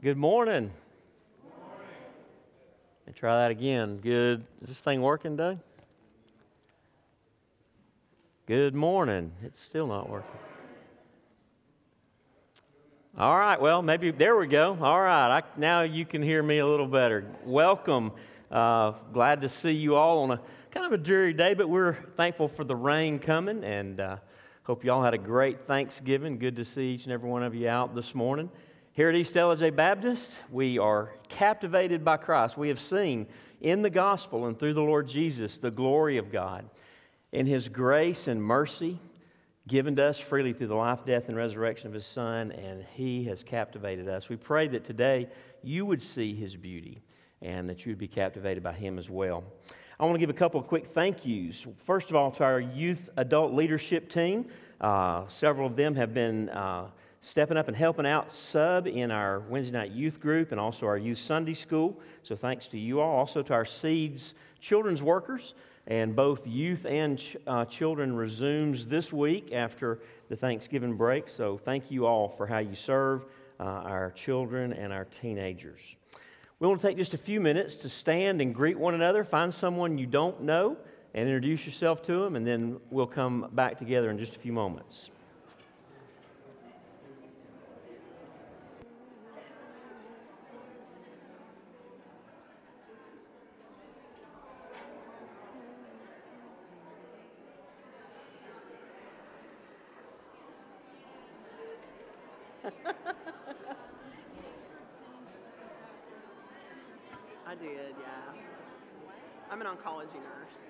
Good morning. And try that again. Good. Is this thing working, Doug? Good morning. It's still not working. All right. Well, maybe there we go. All right. I, now you can hear me a little better. Welcome. Uh, glad to see you all on a kind of a dreary day, but we're thankful for the rain coming and uh, hope you all had a great Thanksgiving. Good to see each and every one of you out this morning. Here at East Ellijay Baptist, we are captivated by Christ. We have seen in the gospel and through the Lord Jesus the glory of God in His grace and mercy given to us freely through the life, death, and resurrection of His Son, and He has captivated us. We pray that today you would see His beauty and that you would be captivated by Him as well. I want to give a couple of quick thank yous. First of all, to our youth adult leadership team. Uh, several of them have been. Uh, stepping up and helping out sub in our Wednesday night youth group and also our youth Sunday school. So thanks to you all. Also to our Seeds children's workers. And both youth and uh, children resumes this week after the Thanksgiving break. So thank you all for how you serve uh, our children and our teenagers. We want to take just a few minutes to stand and greet one another. Find someone you don't know and introduce yourself to them, and then we'll come back together in just a few moments. I did, yeah. I'm an oncology nurse.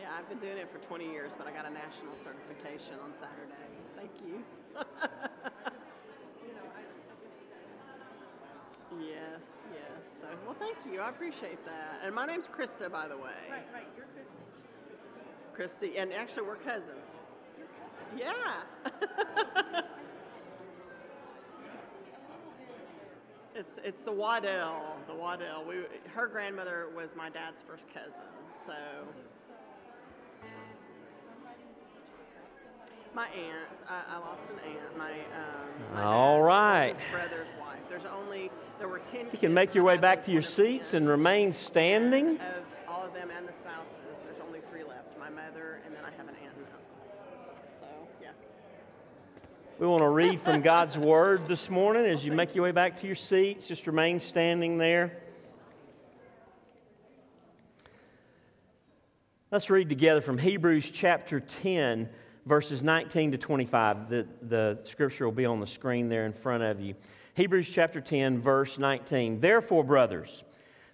Yeah, I've been doing it for 20 years, but I got a national certification on Saturday. Thank you. yes, yes. So, well, thank you. I appreciate that. And my name's Krista, by the way. Right, right. You're Kristen. Christy, and actually we're cousins. You're cousin. Yeah. It's it's the Waddell, the Waddell. We her grandmother was my dad's first cousin, so my aunt. I, I lost an aunt. My um. My All right. brother's wife. There's only there were ten. You can make your way back to your seats and remain standing. Of all of them and the spouses, there's only three left. My mother, and then I have an aunt and uncle. So yeah. We want to read from God's Word this morning as you make your way back to your seats. Just remain standing there. Let's read together from Hebrews chapter 10, verses 19 to 25. The, the scripture will be on the screen there in front of you. Hebrews chapter 10, verse 19. Therefore, brothers,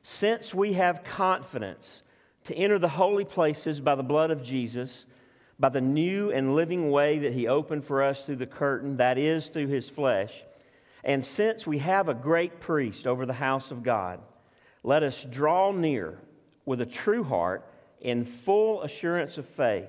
since we have confidence to enter the holy places by the blood of Jesus, by the new and living way that he opened for us through the curtain, that is, through his flesh, and since we have a great priest over the house of God, let us draw near with a true heart in full assurance of faith,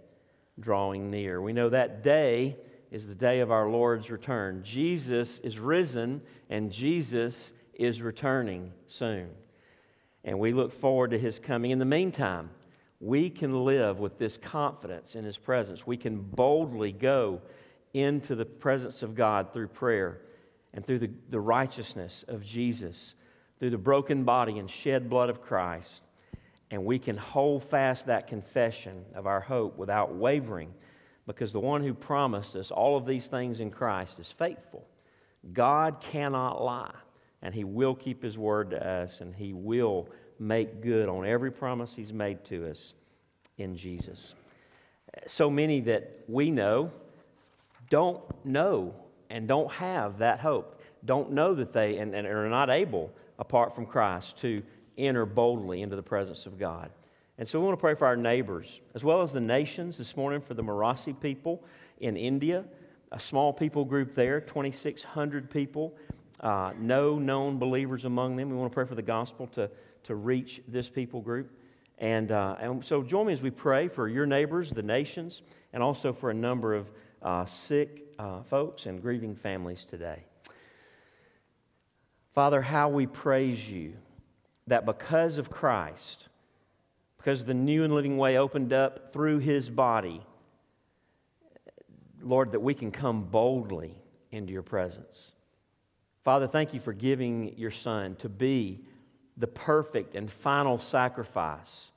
drawing near. We know that day is the day of our Lord's return. Jesus is risen, and Jesus is returning soon. And we look forward to his coming. In the meantime, we can live with this confidence in His presence. We can boldly go into the presence of God through prayer and through the, the righteousness of Jesus, through the broken body and shed blood of Christ. And we can hold fast that confession of our hope without wavering because the one who promised us all of these things in Christ is faithful. God cannot lie, and He will keep His word to us, and He will make good on every promise He's made to us in Jesus. So many that we know don't know and don't have that hope, don't know that they, and, and are not able, apart from Christ, to enter boldly into the presence of God. And so we want to pray for our neighbors, as well as the nations this morning for the Marasi people in India, a small people group there, 2,600 people uh, no known believers among them. We want to pray for the gospel to, to reach this people group. And, uh, and so join me as we pray for your neighbors, the nations, and also for a number of uh, sick uh, folks and grieving families today. Father, how we praise you that because of Christ, because the new and living way opened up through his body, Lord, that we can come boldly into your presence. Father, thank you for giving your Son to be the perfect and final sacrifice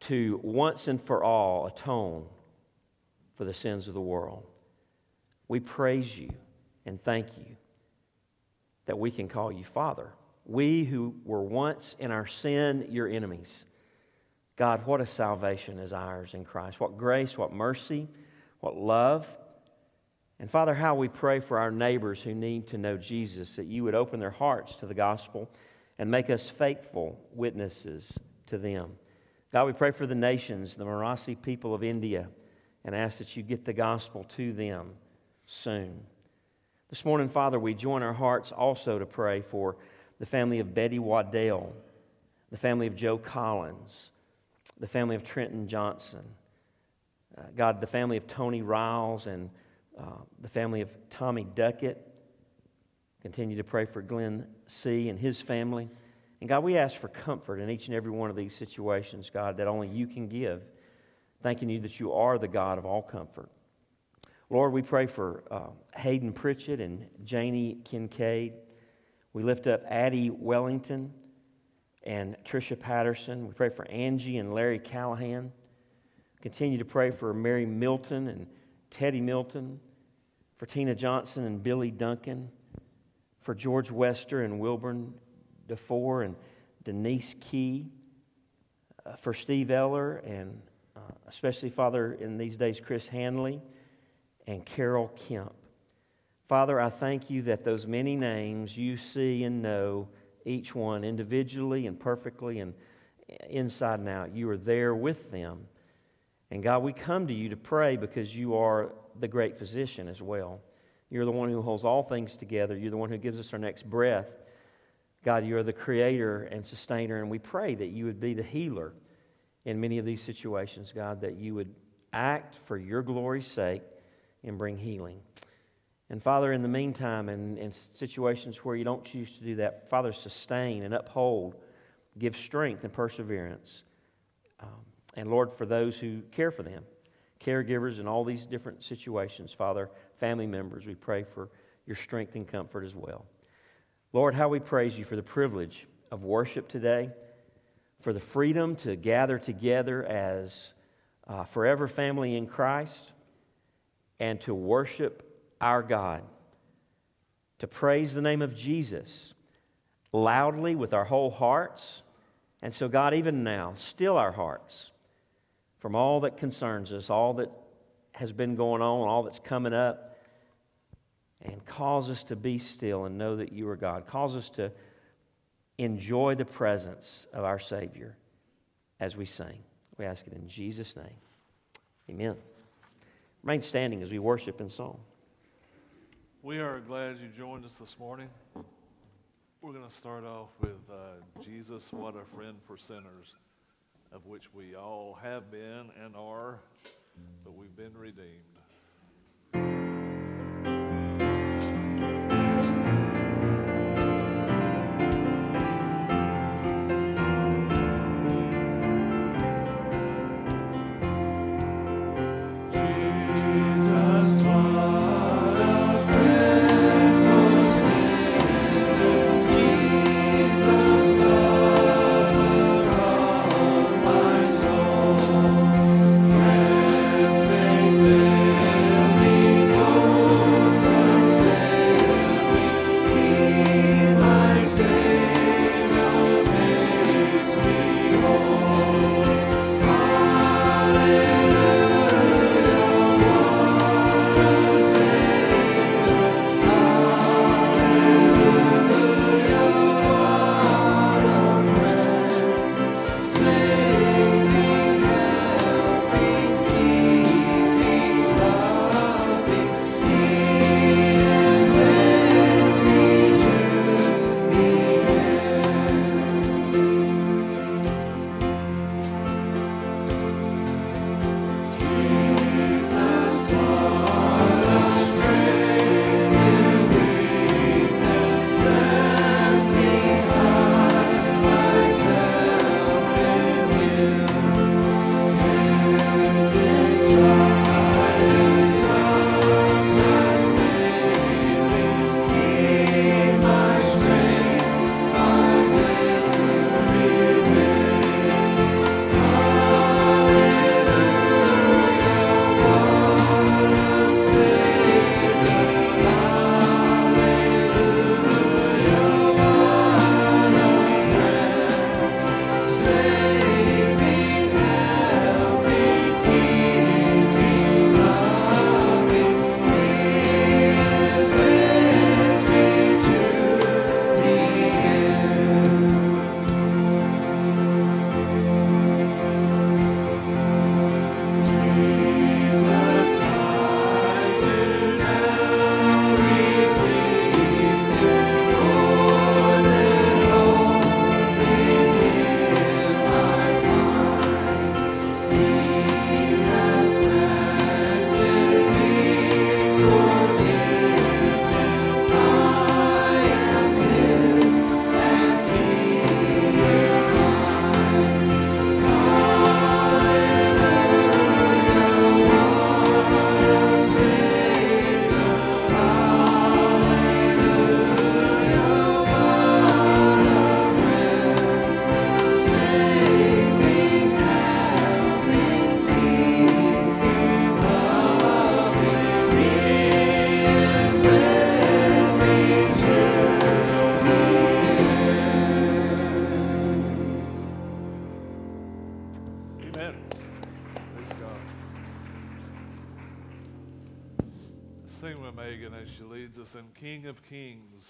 to once and for all atone for the sins of the world. We praise you and thank you that we can call you Father. We who were once in our sin, your enemies. God, what a salvation is ours in Christ. What grace, what mercy, what love. And Father, how we pray for our neighbors who need to know Jesus, that you would open their hearts to the gospel and make us faithful witnesses to them. God, we pray for the nations, the Marasi people of India, and ask that you get the gospel to them soon. This morning, Father, we join our hearts also to pray for the family of Betty Waddell, the family of Joe Collins, the family of Trenton Johnson, uh, God, the family of Tony Riles and uh, the family of Tommy Duckett. Continue to pray for Glenn C. and his family. And God, we ask for comfort in each and every one of these situations, God, that only you can give. Thanking you that you are the God of all comfort. Lord, we pray for uh, Hayden Pritchett and Janie Kincaid. We lift up Addie Wellington and Tricia Patterson. We pray for Angie and Larry Callahan. Continue to pray for Mary Milton and Teddy Milton, for Tina Johnson and Billy Duncan, for George Wester and Wilburn DeFore and Denise Key, uh, for Steve Eller, and uh, especially, Father, in these days, Chris Hanley and Carol Kemp. Father, I thank you that those many names you see and know each one individually and perfectly and inside and out. You are there with them. And God, we come to you to pray because you are the great physician as well. You're the one who holds all things together. You're the one who gives us our next breath. God, you are the creator and sustainer, and we pray that you would be the healer in many of these situations, God, that you would act for your glory's sake and bring healing. And Father, in the meantime, in, in situations where you don't choose to do that, Father, sustain and uphold, give strength and perseverance. Um, and Lord, for those who care for them, caregivers in all these different situations, Father, family members, we pray for your strength and comfort as well. Lord, how we praise you for the privilege of worship today, for the freedom to gather together as uh, forever family in Christ, and to worship our God, to praise the name of Jesus loudly with our whole hearts. And so, God, even now, still our hearts from all that concerns us, all that has been going on, all that's coming up, and cause us to be still and know that you are God. Cause us to enjoy the presence of our Savior as we sing. We ask it in Jesus' name. Amen. Remain standing as we worship in song. We are glad you joined us this morning. We're going to start off with uh, Jesus, what a friend for sinners of which we all have been and are, but we've been redeemed. Reagan as she leads us in King of Kings.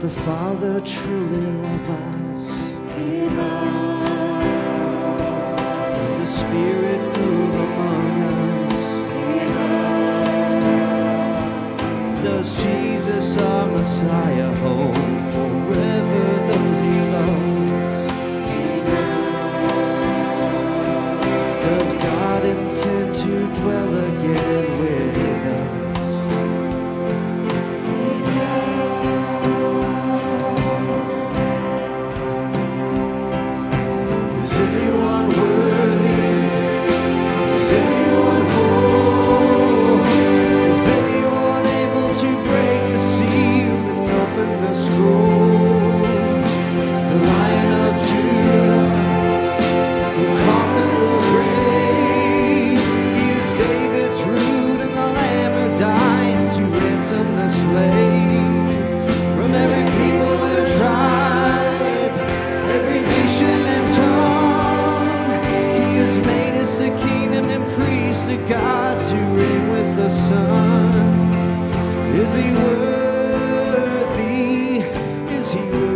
Does the Father truly love us? Does the Spirit move among us? Does Jesus, our Messiah, hold forever those he loves? Does God intend to dwell priest to God to reign with the Son. Is he worthy? Is he worthy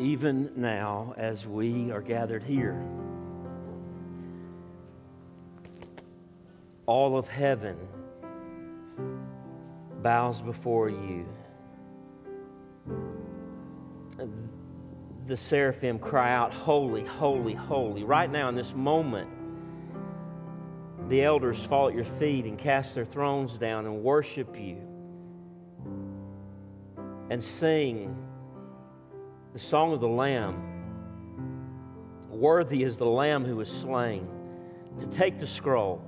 even now as we are gathered here, all of heaven bows before you. The seraphim cry out, Holy, holy, holy. Right now, in this moment, the elders fall at your feet and cast their thrones down and worship you and sing the song of the Lamb. Worthy is the Lamb who was slain to take the scroll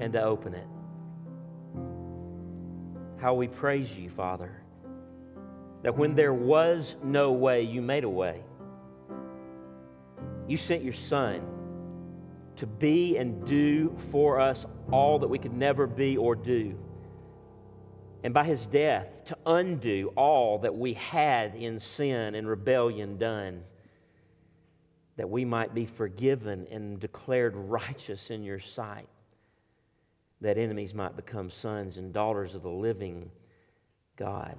and to open it. How we praise you, Father, that when there was no way, you made a way. You sent your Son to be and do for us all that we could never be or do. And by his death to undo all that we had in sin and rebellion done, that we might be forgiven and declared righteous in your sight, that enemies might become sons and daughters of the living God,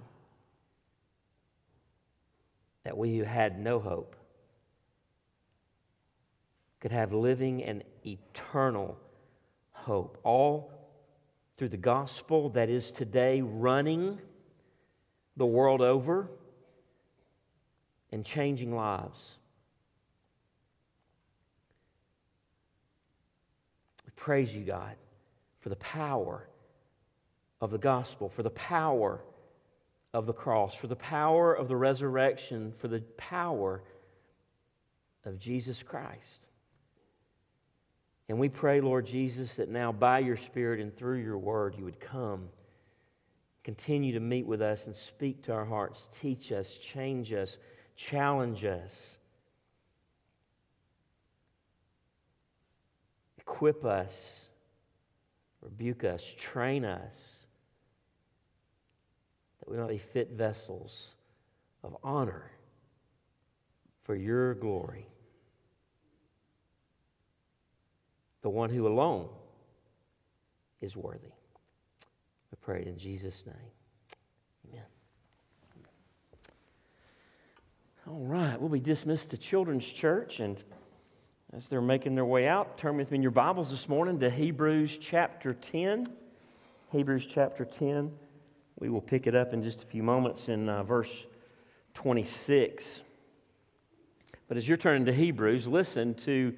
that we who had no hope could have living and eternal hope, all through the gospel that is today running the world over and changing lives. We praise you, God, for the power of the gospel, for the power of the cross, for the power of the resurrection, for the power of Jesus Christ. And we pray, Lord Jesus, that now by your Spirit and through your word, you would come, continue to meet with us and speak to our hearts, teach us, change us, challenge us, equip us, rebuke us, train us, that we might be fit vessels of honor for your glory. The one who alone is worthy. We pray it in Jesus' name. Amen. All right, we'll be dismissed to Children's Church, and as they're making their way out, turn with me in your Bibles this morning to Hebrews chapter 10. Hebrews chapter 10. We will pick it up in just a few moments in uh, verse 26. But as you're turning to Hebrews, listen to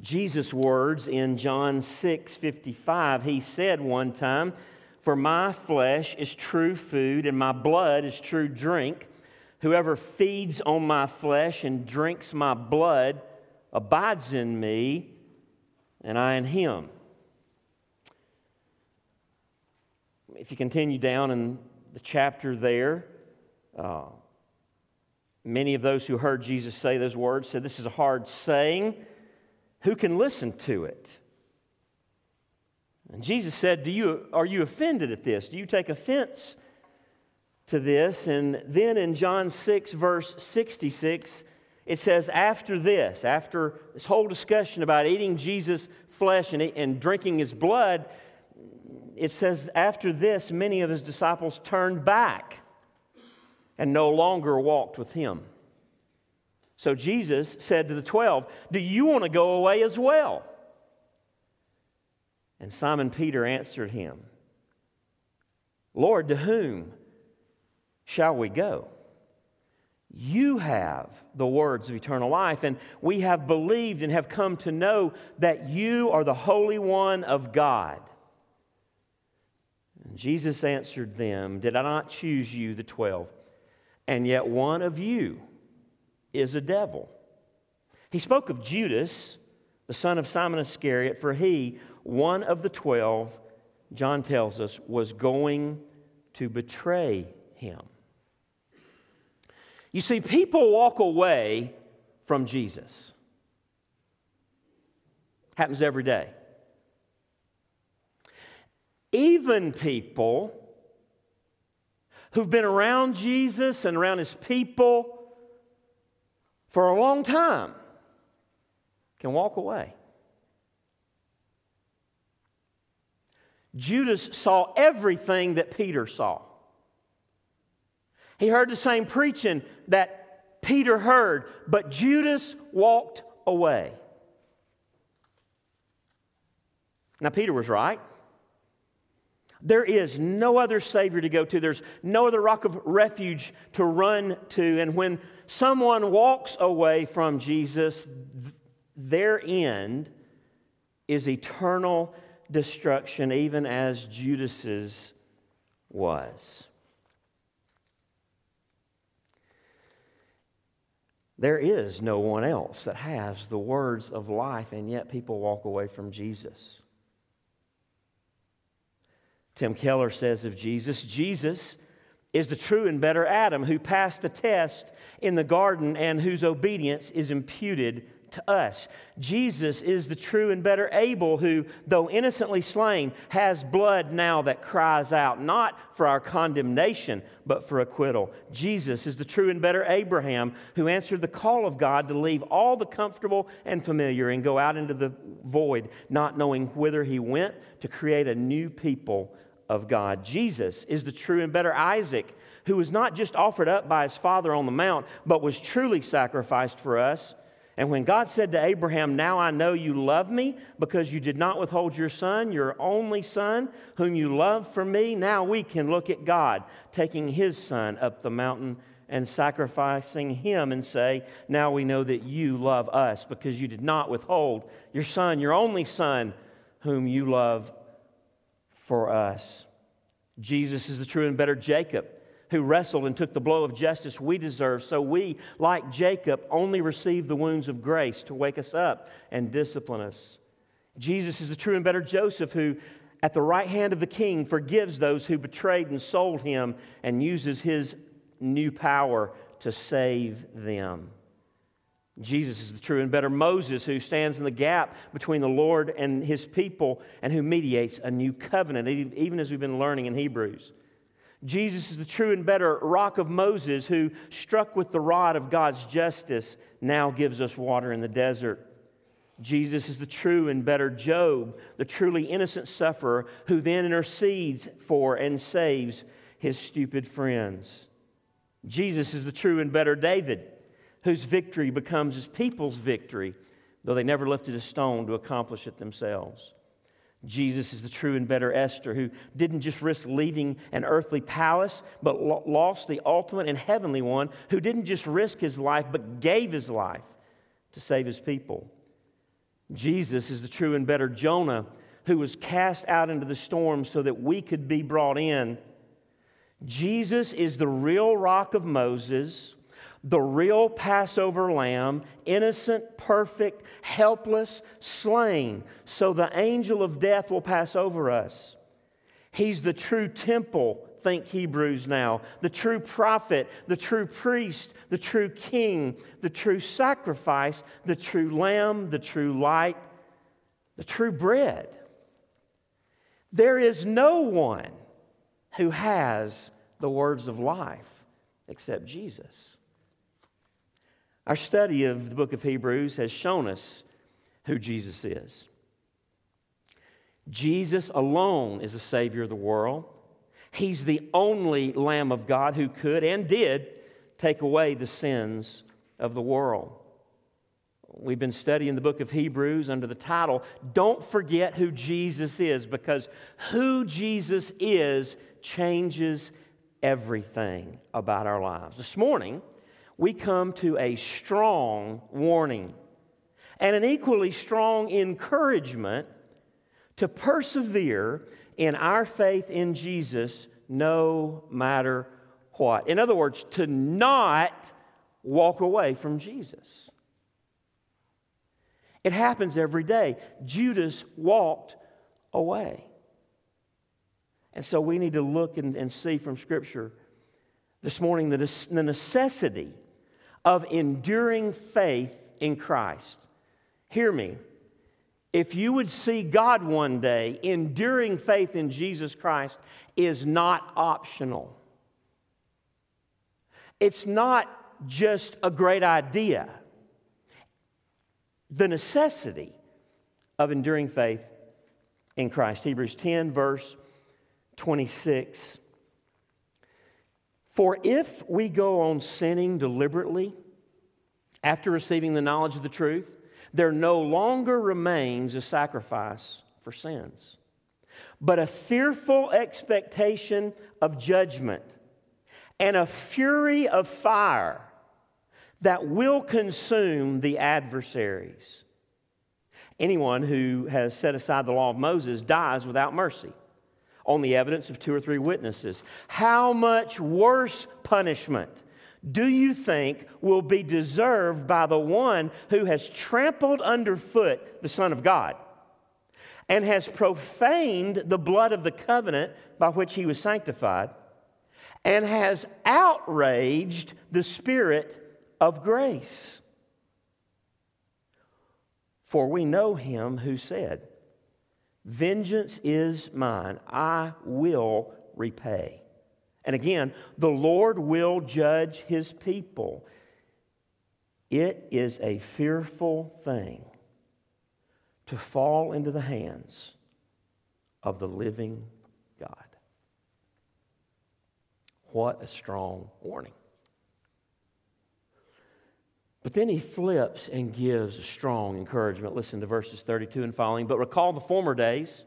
Jesus' words in John 6 55. He said one time, For my flesh is true food, and my blood is true drink. Whoever feeds on my flesh and drinks my blood abides in me, and I in him. If you continue down in the chapter there, uh, many of those who heard Jesus say those words said, This is a hard saying who can listen to it? And Jesus said, Do you, Are you offended at this? Do you take offense to this? And then in John 6, verse 66, it says, After this, after this whole discussion about eating Jesus' flesh and, and drinking his blood, it says, After this, many of his disciples turned back and no longer walked with him. So Jesus said to the twelve, Do you want to go away as well? And Simon Peter answered him, Lord, to whom shall we go? You have the words of eternal life, and we have believed and have come to know that you are the Holy One of God. And Jesus answered them, Did I not choose you, the twelve? And yet one of you is a devil. He spoke of Judas, the son of Simon Iscariot, for he, one of the twelve, John tells us, was going to betray him. You see, people walk away from Jesus. Happens every day. Even people who've been around Jesus and around his people for a long time can walk away. Judas saw everything that Peter saw. He heard the same preaching that Peter heard, but Judas walked away. Now, Peter was right. There is no other Savior to go to. There's no other rock of refuge to run to. And when someone walks away from Jesus, their end is eternal destruction, even as Judas's was. There is no one else that has the words of life, and yet people walk away from Jesus. Tim Keller says of Jesus Jesus is the true and better Adam who passed the test in the garden and whose obedience is imputed to us. Jesus is the true and better Abel who, though innocently slain, has blood now that cries out, not for our condemnation, but for acquittal. Jesus is the true and better Abraham who answered the call of God to leave all the comfortable and familiar and go out into the void, not knowing whither he went to create a new people of God. Jesus is the true and better Isaac who was not just offered up by his father on the mount, but was truly sacrificed for us. And when God said to Abraham, Now I know you love me because you did not withhold your son, your only son, whom you love for me, now we can look at God taking his son up the mountain and sacrificing him and say, Now we know that you love us because you did not withhold your son, your only son, whom you love for us. Jesus is the true and better Jacob who wrestled and took the blow of justice we deserve. So we, like Jacob, only receive the wounds of grace to wake us up and discipline us. Jesus is the true and better Joseph who, at the right hand of the king, forgives those who betrayed and sold him and uses his new power to save them. Jesus is the true and better Moses who stands in the gap between the Lord and his people and who mediates a new covenant, even as we've been learning in Hebrews. Jesus is the true and better rock of Moses who, struck with the rod of God's justice, now gives us water in the desert. Jesus is the true and better Job, the truly innocent sufferer who then intercedes for and saves his stupid friends. Jesus is the true and better David, whose victory becomes his people's victory, though they never lifted a stone to accomplish it themselves. Jesus is the true and better Esther who didn't just risk leaving an earthly palace, but lo- lost the ultimate and heavenly one, who didn't just risk his life, but gave his life to save his people. Jesus is the true and better Jonah who was cast out into the storm so that we could be brought in. Jesus is the real rock of Moses the real Passover lamb, innocent, perfect, helpless, slain, so the angel of death will pass over us. He's the true temple, think Hebrews now, the true prophet, the true priest, the true king, the true sacrifice, the true lamb, the true light, the true bread. There is no one who has the words of life except Jesus. Our study of the book of Hebrews has shown us who Jesus is. Jesus alone is the Savior of the world. He's the only Lamb of God who could and did take away the sins of the world. We've been studying the book of Hebrews under the title, Don't Forget Who Jesus Is, because who Jesus is changes everything about our lives. This morning, we come to a strong warning and an equally strong encouragement to persevere in our faith in Jesus no matter what. In other words, to not walk away from Jesus. It happens every day. Judas walked away. And so we need to look and, and see from Scripture this morning the, the necessity of enduring faith in Christ. Hear me. If you would see God one day, enduring faith in Jesus Christ is not optional. It's not just a great idea. The necessity of enduring faith in Christ. Hebrews 10, verse 26. For if we go on sinning deliberately after receiving the knowledge of the truth, there no longer remains a sacrifice for sins, but a fearful expectation of judgment and a fury of fire that will consume the adversaries. Anyone who has set aside the law of Moses dies without mercy on the evidence of two or three witnesses. How much worse punishment do you think will be deserved by the one who has trampled underfoot the Son of God and has profaned the blood of the covenant by which he was sanctified and has outraged the Spirit of grace? For we know him who said, Vengeance is mine, I will repay. And again, the Lord will judge his people. It is a fearful thing to fall into the hands of the living God. What a strong warning. But then he flips and gives a strong encouragement. Listen to verses 32 and following. But recall the former days.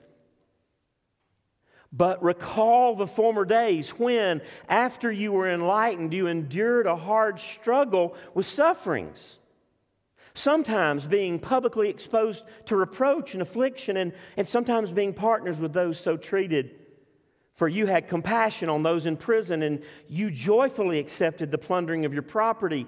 But recall the former days when, after you were enlightened, you endured a hard struggle with sufferings. Sometimes being publicly exposed to reproach and affliction, and, and sometimes being partners with those so treated. For you had compassion on those in prison, and you joyfully accepted the plundering of your property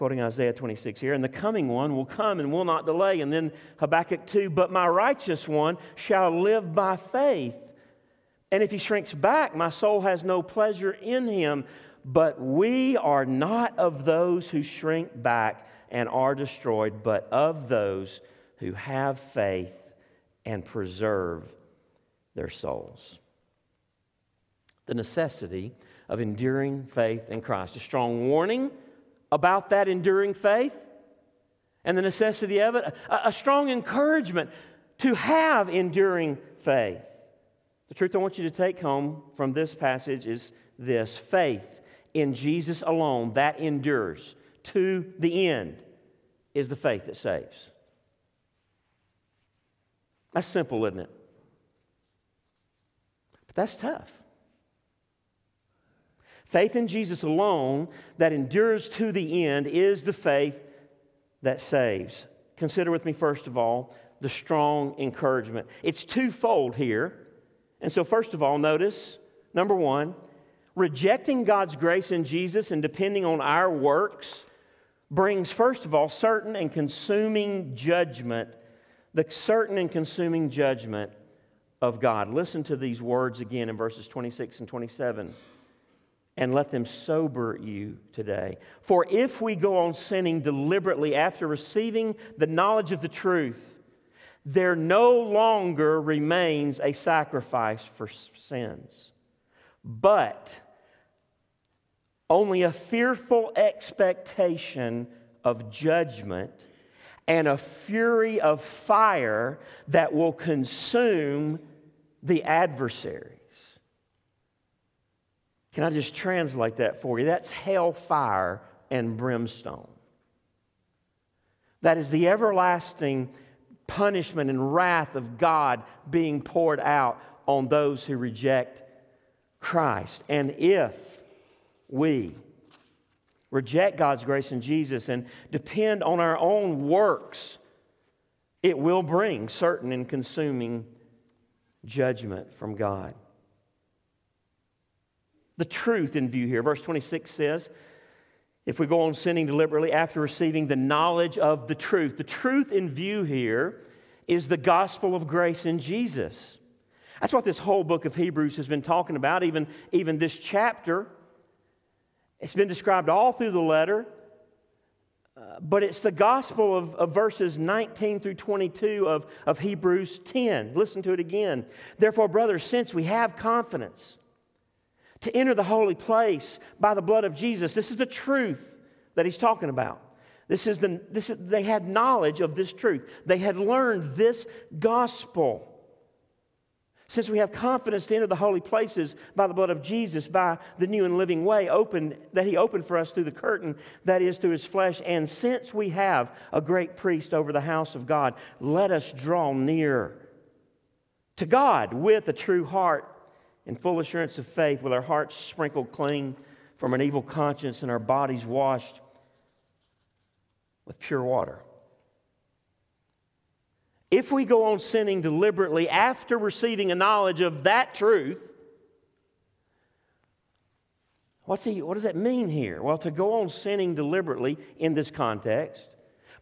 quoting Isaiah 26 here, and the coming one will come and will not delay. And then Habakkuk 2, but my righteous one shall live by faith. And if he shrinks back, my soul has no pleasure in him. But we are not of those who shrink back and are destroyed, but of those who have faith and preserve their souls. The necessity of enduring faith in Christ. A strong warning about that enduring faith and the necessity of it, a, a strong encouragement to have enduring faith. The truth I want you to take home from this passage is this faith in Jesus alone that endures to the end is the faith that saves. That's simple, isn't it? But that's tough. Faith in Jesus alone that endures to the end is the faith that saves. Consider with me, first of all, the strong encouragement. It's twofold here. And so, first of all, notice number one, rejecting God's grace in Jesus and depending on our works brings, first of all, certain and consuming judgment, the certain and consuming judgment of God. Listen to these words again in verses 26 and 27 and let them sober you today. For if we go on sinning deliberately after receiving the knowledge of the truth, there no longer remains a sacrifice for sins, but only a fearful expectation of judgment and a fury of fire that will consume the adversary. Can I just translate that for you? That's hellfire and brimstone. That is the everlasting punishment and wrath of God being poured out on those who reject Christ. And if we reject God's grace in Jesus and depend on our own works, it will bring certain and consuming judgment from God the truth in view here. Verse 26 says, if we go on sinning deliberately after receiving the knowledge of the truth, the truth in view here is the gospel of grace in Jesus. That's what this whole book of Hebrews has been talking about, even, even this chapter. It's been described all through the letter, uh, but it's the gospel of, of verses 19 through 22 of, of Hebrews 10. Listen to it again. Therefore, brothers, since we have confidence, to enter the holy place by the blood of Jesus. This is the truth that he's talking about. This is the, this is, they had knowledge of this truth. They had learned this gospel. Since we have confidence to enter the holy places by the blood of Jesus, by the new and living way opened, that he opened for us through the curtain, that is through his flesh, and since we have a great priest over the house of God, let us draw near to God with a true heart in full assurance of faith, with our hearts sprinkled clean from an evil conscience and our bodies washed with pure water. If we go on sinning deliberately after receiving a knowledge of that truth, What's he, what does that mean here? Well, to go on sinning deliberately in this context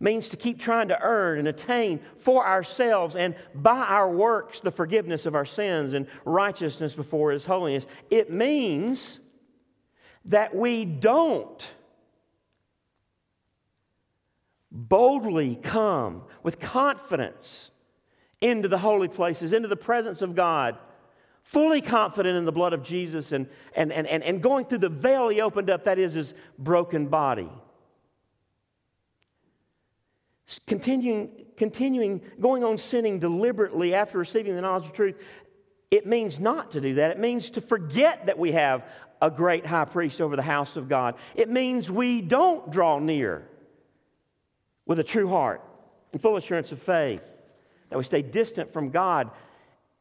means to keep trying to earn and attain for ourselves and by our works the forgiveness of our sins and righteousness before His holiness. It means that we don't boldly come with confidence into the holy places, into the presence of God, fully confident in the blood of Jesus and, and, and, and, going through the veil He opened up, that is His broken body. Continuing, continuing, going on sinning deliberately after receiving the knowledge of truth, it means not to do that. It means to forget that we have a great high priest over the house of God. It means we don't draw near with a true heart and full assurance of faith, that we stay distant from God.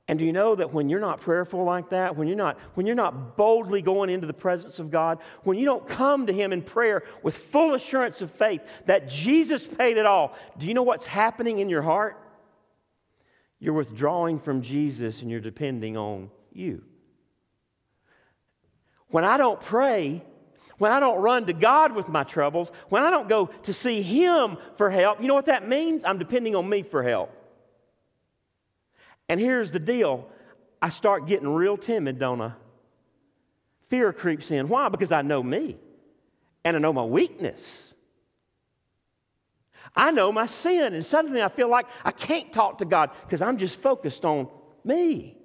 And do you know that when you're not prayerful like that, when you're not, when you're not boldly going into the presence of God, when you don't come to Him in prayer with full assurance of faith that Jesus paid it all, do you know what's happening in your heart? You're withdrawing from Jesus and you're depending on you. When I don't pray, when I don't run to God with my troubles, when I don't go to see Him for help, you know what that means? I'm depending on me for help. And here's the deal I start getting real timid, don't I? Fear creeps in. Why? Because I know me and I know my weakness. I know my sin, and suddenly I feel like I can't talk to God because I'm just focused on me.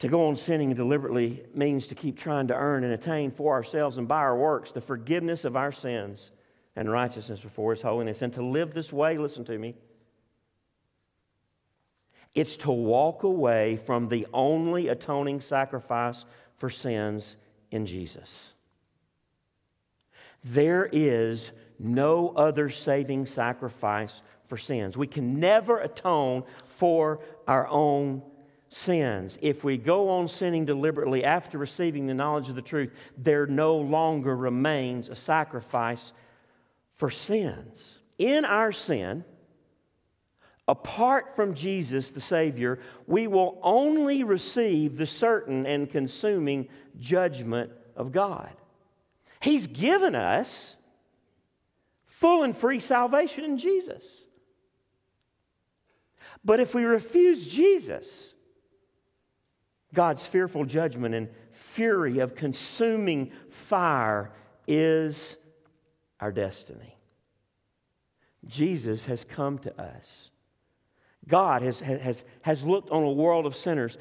To go on sinning deliberately means to keep trying to earn and attain for ourselves and by our works the forgiveness of our sins and righteousness before His holiness. And to live this way, listen to me, it's to walk away from the only atoning sacrifice for sins in Jesus. There is no other saving sacrifice for sins. We can never atone for our own sins. If we go on sinning deliberately after receiving the knowledge of the truth, there no longer remains a sacrifice for sins. In our sin, apart from Jesus the Savior, we will only receive the certain and consuming judgment of God. He's given us full and free salvation in Jesus. But if we refuse Jesus, God's fearful judgment and fury of consuming fire is our destiny. Jesus has come to us. God has, has, has looked on a world of sinners.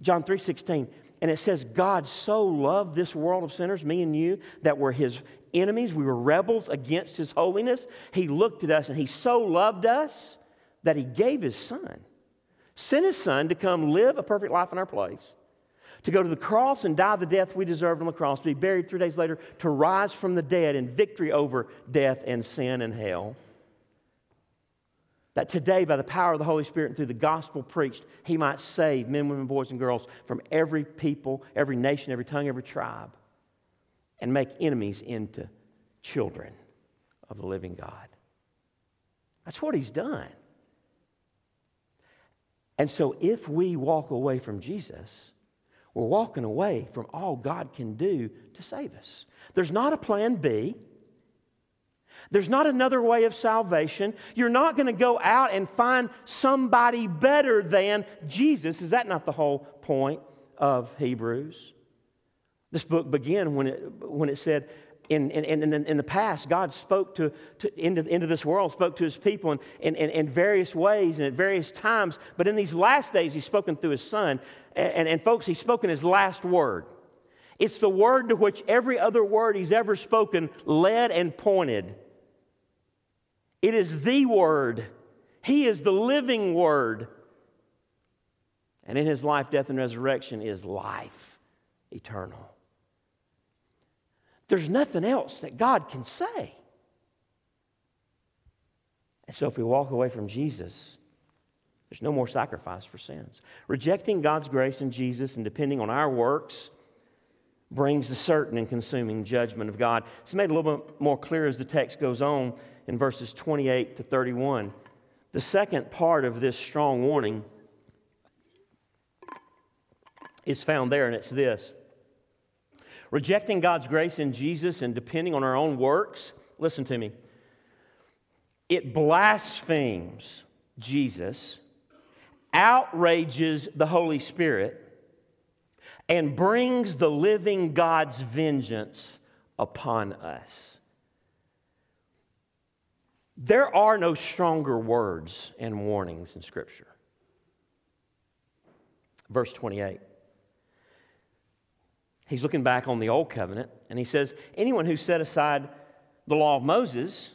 John 3:16, and it says, God so loved this world of sinners, me and you, that were his enemies. We were rebels against his holiness. He looked at us and he so loved us that he gave his son sent his son to come live a perfect life in our place, to go to the cross and die the death we deserved on the cross, to be buried three days later, to rise from the dead in victory over death and sin and hell. That today, by the power of the Holy Spirit and through the gospel preached, he might save men, women, boys, and girls from every people, every nation, every tongue, every tribe, and make enemies into children of the living God. That's what he's done. And so, if we walk away from Jesus, we're walking away from all God can do to save us. There's not a plan B. There's not another way of salvation. You're not going to go out and find somebody better than Jesus. Is that not the whole point of Hebrews? This book began when it, when it said, in, in, in, in, the past, God spoke to, to into, into this world, spoke to his people in, in, in, various ways and at various times. But in these last days, he's spoken through his son. And, and, and folks, he's spoken his last word. It's the word to which every other word he's ever spoken led and pointed. It is the word. He is the living word. And in his life, death, and resurrection is life eternal. There's nothing else that God can say. And so if we walk away from Jesus, there's no more sacrifice for sins. Rejecting God's grace in Jesus and depending on our works brings the certain and consuming judgment of God. It's made a little bit more clear as the text goes on in verses 28 to 31. The second part of this strong warning is found there, and it's this rejecting God's grace in Jesus and depending on our own works. Listen to me. It blasphemes Jesus, outrages the Holy Spirit, and brings the living God's vengeance upon us. There are no stronger words and warnings in Scripture. Verse 28. He's looking back on the Old Covenant, and he says, Anyone who set aside the law of Moses,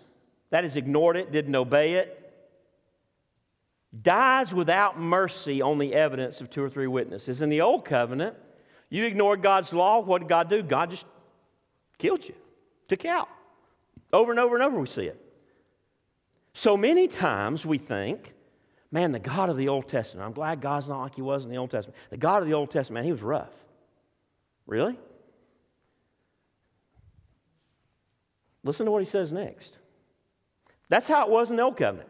that is, ignored it, didn't obey it, dies without mercy on the evidence of two or three witnesses. In the Old Covenant, you ignored God's law, what did God do? God just killed you, took you out. Over and over and over, we see it. So many times we think, man, the God of the Old Testament, I'm glad God's not like he was in the Old Testament. The God of the Old Testament, man, he was rough. Really? Listen to what he says next. That's how it was in the Old Covenant.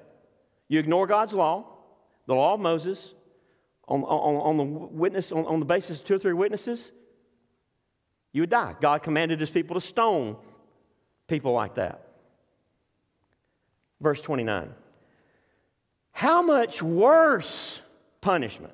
You ignore God's law, the law of Moses, on, on, on the witness, on, on the basis of two or three witnesses, you would die. God commanded his people to stone people like that. Verse 29. How much worse punishment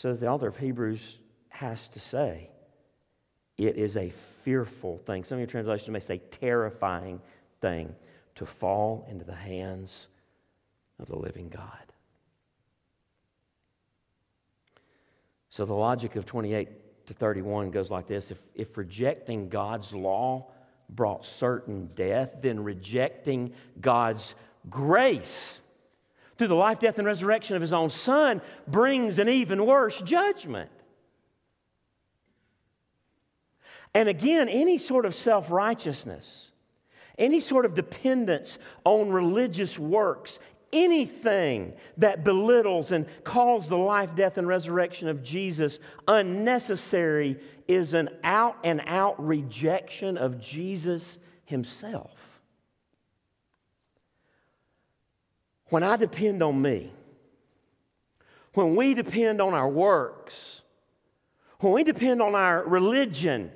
So the author of Hebrews has to say, it is a fearful thing. Some of your translations may say terrifying thing to fall into the hands of the living God. So the logic of 28 to 31 goes like this if, if rejecting God's law brought certain death, then rejecting God's grace through the life, death, and resurrection of his own son brings an even worse judgment. And again, any sort of self righteousness, any sort of dependence on religious works, anything that belittles and calls the life, death, and resurrection of Jesus unnecessary is an out and out rejection of Jesus himself. When I depend on me, when we depend on our works, when we depend on our religion,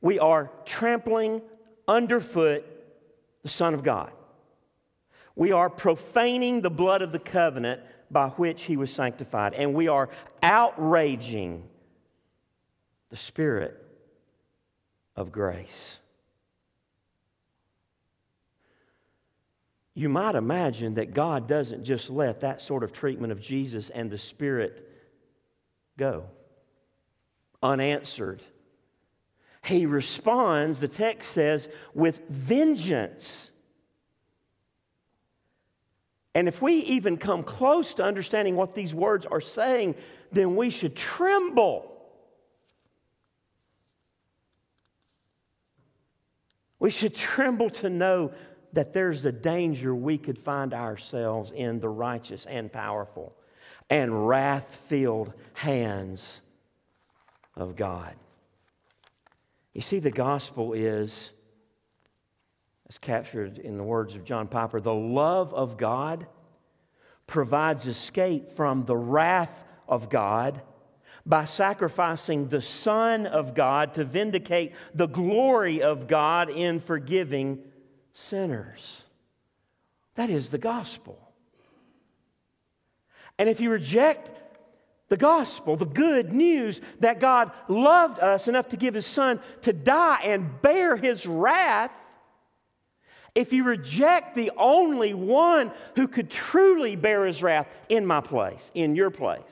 we are trampling underfoot the Son of God. We are profaning the blood of the covenant by which he was sanctified, and we are outraging the Spirit of grace. You might imagine that God doesn't just let that sort of treatment of Jesus and the Spirit go unanswered. He responds, the text says, with vengeance. And if we even come close to understanding what these words are saying, then we should tremble. We should tremble to know that there's a danger we could find ourselves in the righteous and powerful and wrath filled hands of God. You see, the gospel is as captured in the words of John Piper, the love of God provides escape from the wrath of God by sacrificing the Son of God to vindicate the glory of God in forgiving sinners. That is the gospel. And if you reject the gospel, the good news that God loved us enough to give his Son to die and bear his wrath, if you reject the only one who could truly bear his wrath in my place, in your place,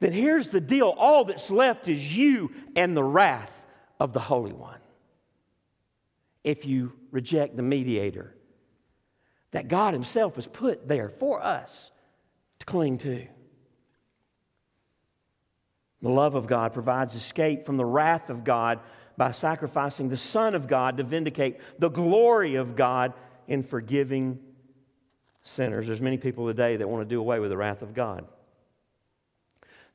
then here's the deal all that's left is you and the wrath of the Holy One. If you reject the mediator that God Himself has put there for us to cling to. The love of God provides escape from the wrath of God by sacrificing the Son of God to vindicate the glory of God in forgiving sinners. There's many people today that want to do away with the wrath of God.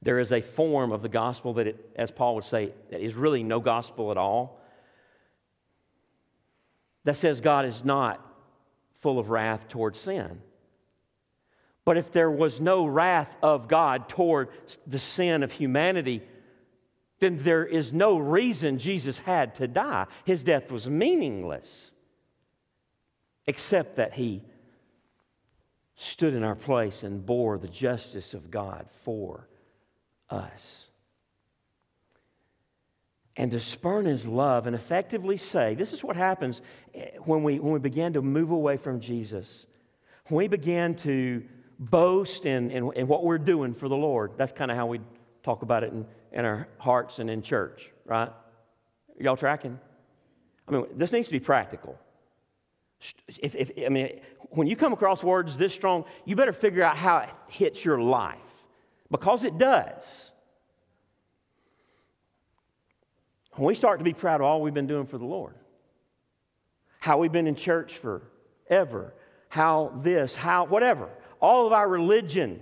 There is a form of the gospel that, it, as Paul would say, that is really no gospel at all. That says God is not full of wrath toward sin. But if there was no wrath of God toward the sin of humanity, then there is no reason Jesus had to die. His death was meaningless, except that he stood in our place and bore the justice of God for us. And to spurn his love and effectively say, this is what happens eh, when we, when we begin to move away from Jesus. When we begin to boast in, in, in what we're doing for the Lord. That's kind of how we talk about it in, in our hearts and in church, right? Y'all tracking? I mean, this needs to be practical. If, if, I mean, when you come across words this strong, you better figure out how it hits your life because it does. When we start to be proud of all we've been doing for the Lord, how we've been in church forever, how this, how whatever, all of our religion,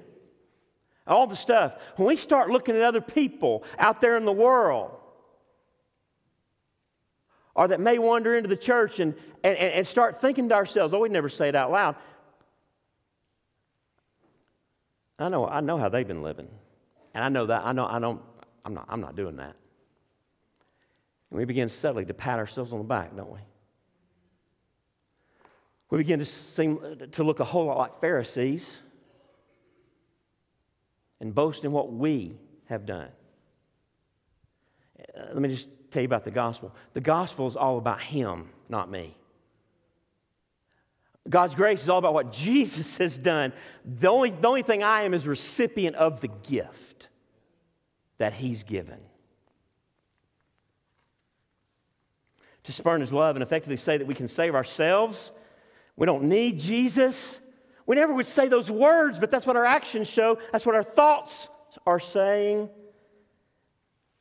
all the stuff, when we start looking at other people out there in the world, or that may wander into the church and, and, and start thinking to ourselves, oh, we never say it out loud. I know, I know how they've been living. And I know that, I know, I know, I'm not, I'm not doing that. And we begin subtly to pat ourselves on the back, don't we? we begin to seem to look a whole lot like Pharisees and boast in what we have done. Uh, let me just tell you about the gospel. The gospel is all about Him, not me. God's grace is all about what Jesus has done. The only, the only thing I am is recipient of the gift that He's given. To spurn His love and effectively say that we can save ourselves we don't need Jesus. We never would say those words, but that's what our actions show. That's what our thoughts are saying.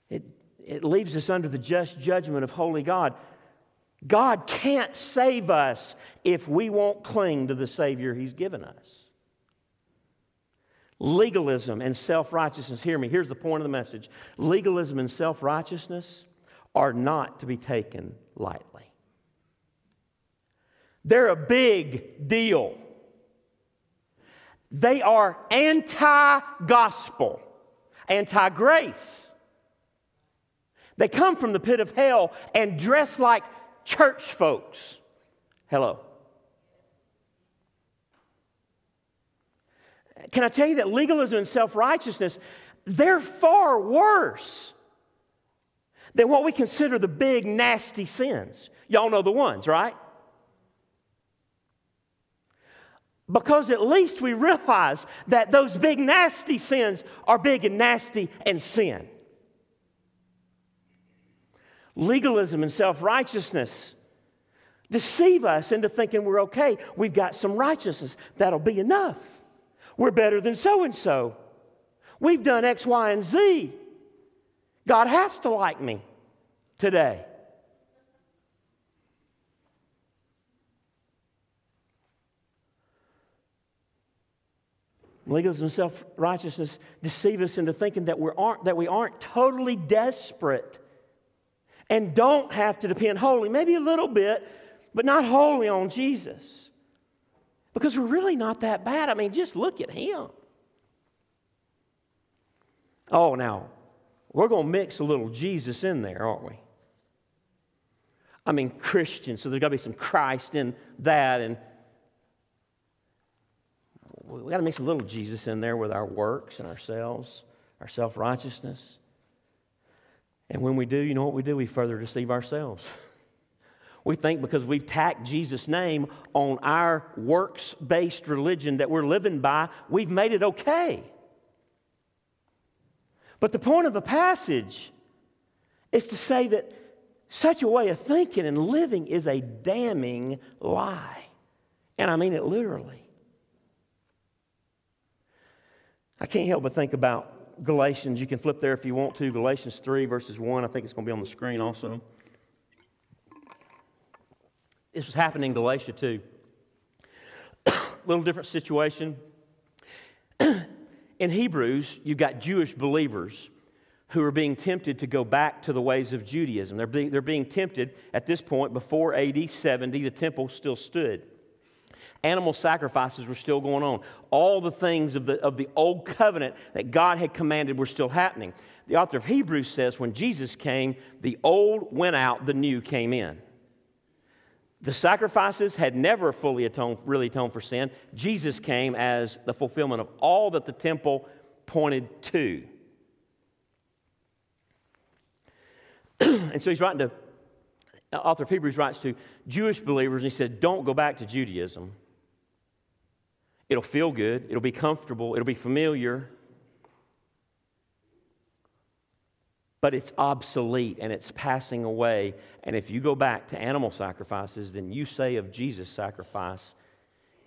It, it leaves us under the just judgment of holy God. God can't save us if we won't cling to the Savior He's given us. Legalism and self righteousness, hear me, here's the point of the message. Legalism and self righteousness are not to be taken lightly. They're a big deal. They are anti gospel, anti grace. They come from the pit of hell and dress like church folks. Hello. Can I tell you that legalism and self righteousness, they're far worse than what we consider the big, nasty sins. Y'all know the ones, right? Because at least we realize that those big, nasty sins are big and nasty and sin. Legalism and self righteousness deceive us into thinking we're okay. We've got some righteousness. That'll be enough. We're better than so and so. We've done X, Y, and Z. God has to like me today. Legalism and self righteousness deceive us into thinking that, we aren't, that we aren't totally desperate and don't have to depend wholly, maybe a little bit, but not wholly on Jesus. Because we're really not that bad. I mean, just look at Him. Oh, now, we're going to mix a little Jesus in there, aren't we? I mean, Christian, so there's got to be some Christ in that and we got to mix a little Jesus in there with our works and ourselves, our self righteousness. And when we do, you know what we do? We further deceive ourselves. We think because we've tacked Jesus' name on our works based religion that we're living by, we've made it okay. But the point of the passage is to say that such a way of thinking and living is a damning lie. And I mean it literally. I can't help but think about Galatians. You can flip there if you want to. Galatians 3, verses 1. I think it's going to be on the screen also. This was happening in Galatia too. A little different situation. In Hebrews, you've got Jewish believers who are being tempted to go back to the ways of Judaism. They're being, they're being tempted at this point, before AD 70, the temple still stood. Animal sacrifices were still going on. All the things of the, of the old covenant that God had commanded were still happening. The author of Hebrews says when Jesus came, the old went out, the new came in. The sacrifices had never fully atoned, really atoned for sin. Jesus came as the fulfillment of all that the temple pointed to. and so he's writing to, author of Hebrews writes to Jewish believers, and he said, Don't go back to Judaism. It'll feel good, it'll be comfortable, it'll be familiar. But it's obsolete and it's passing away. And if you go back to animal sacrifices, then you say of Jesus' sacrifice,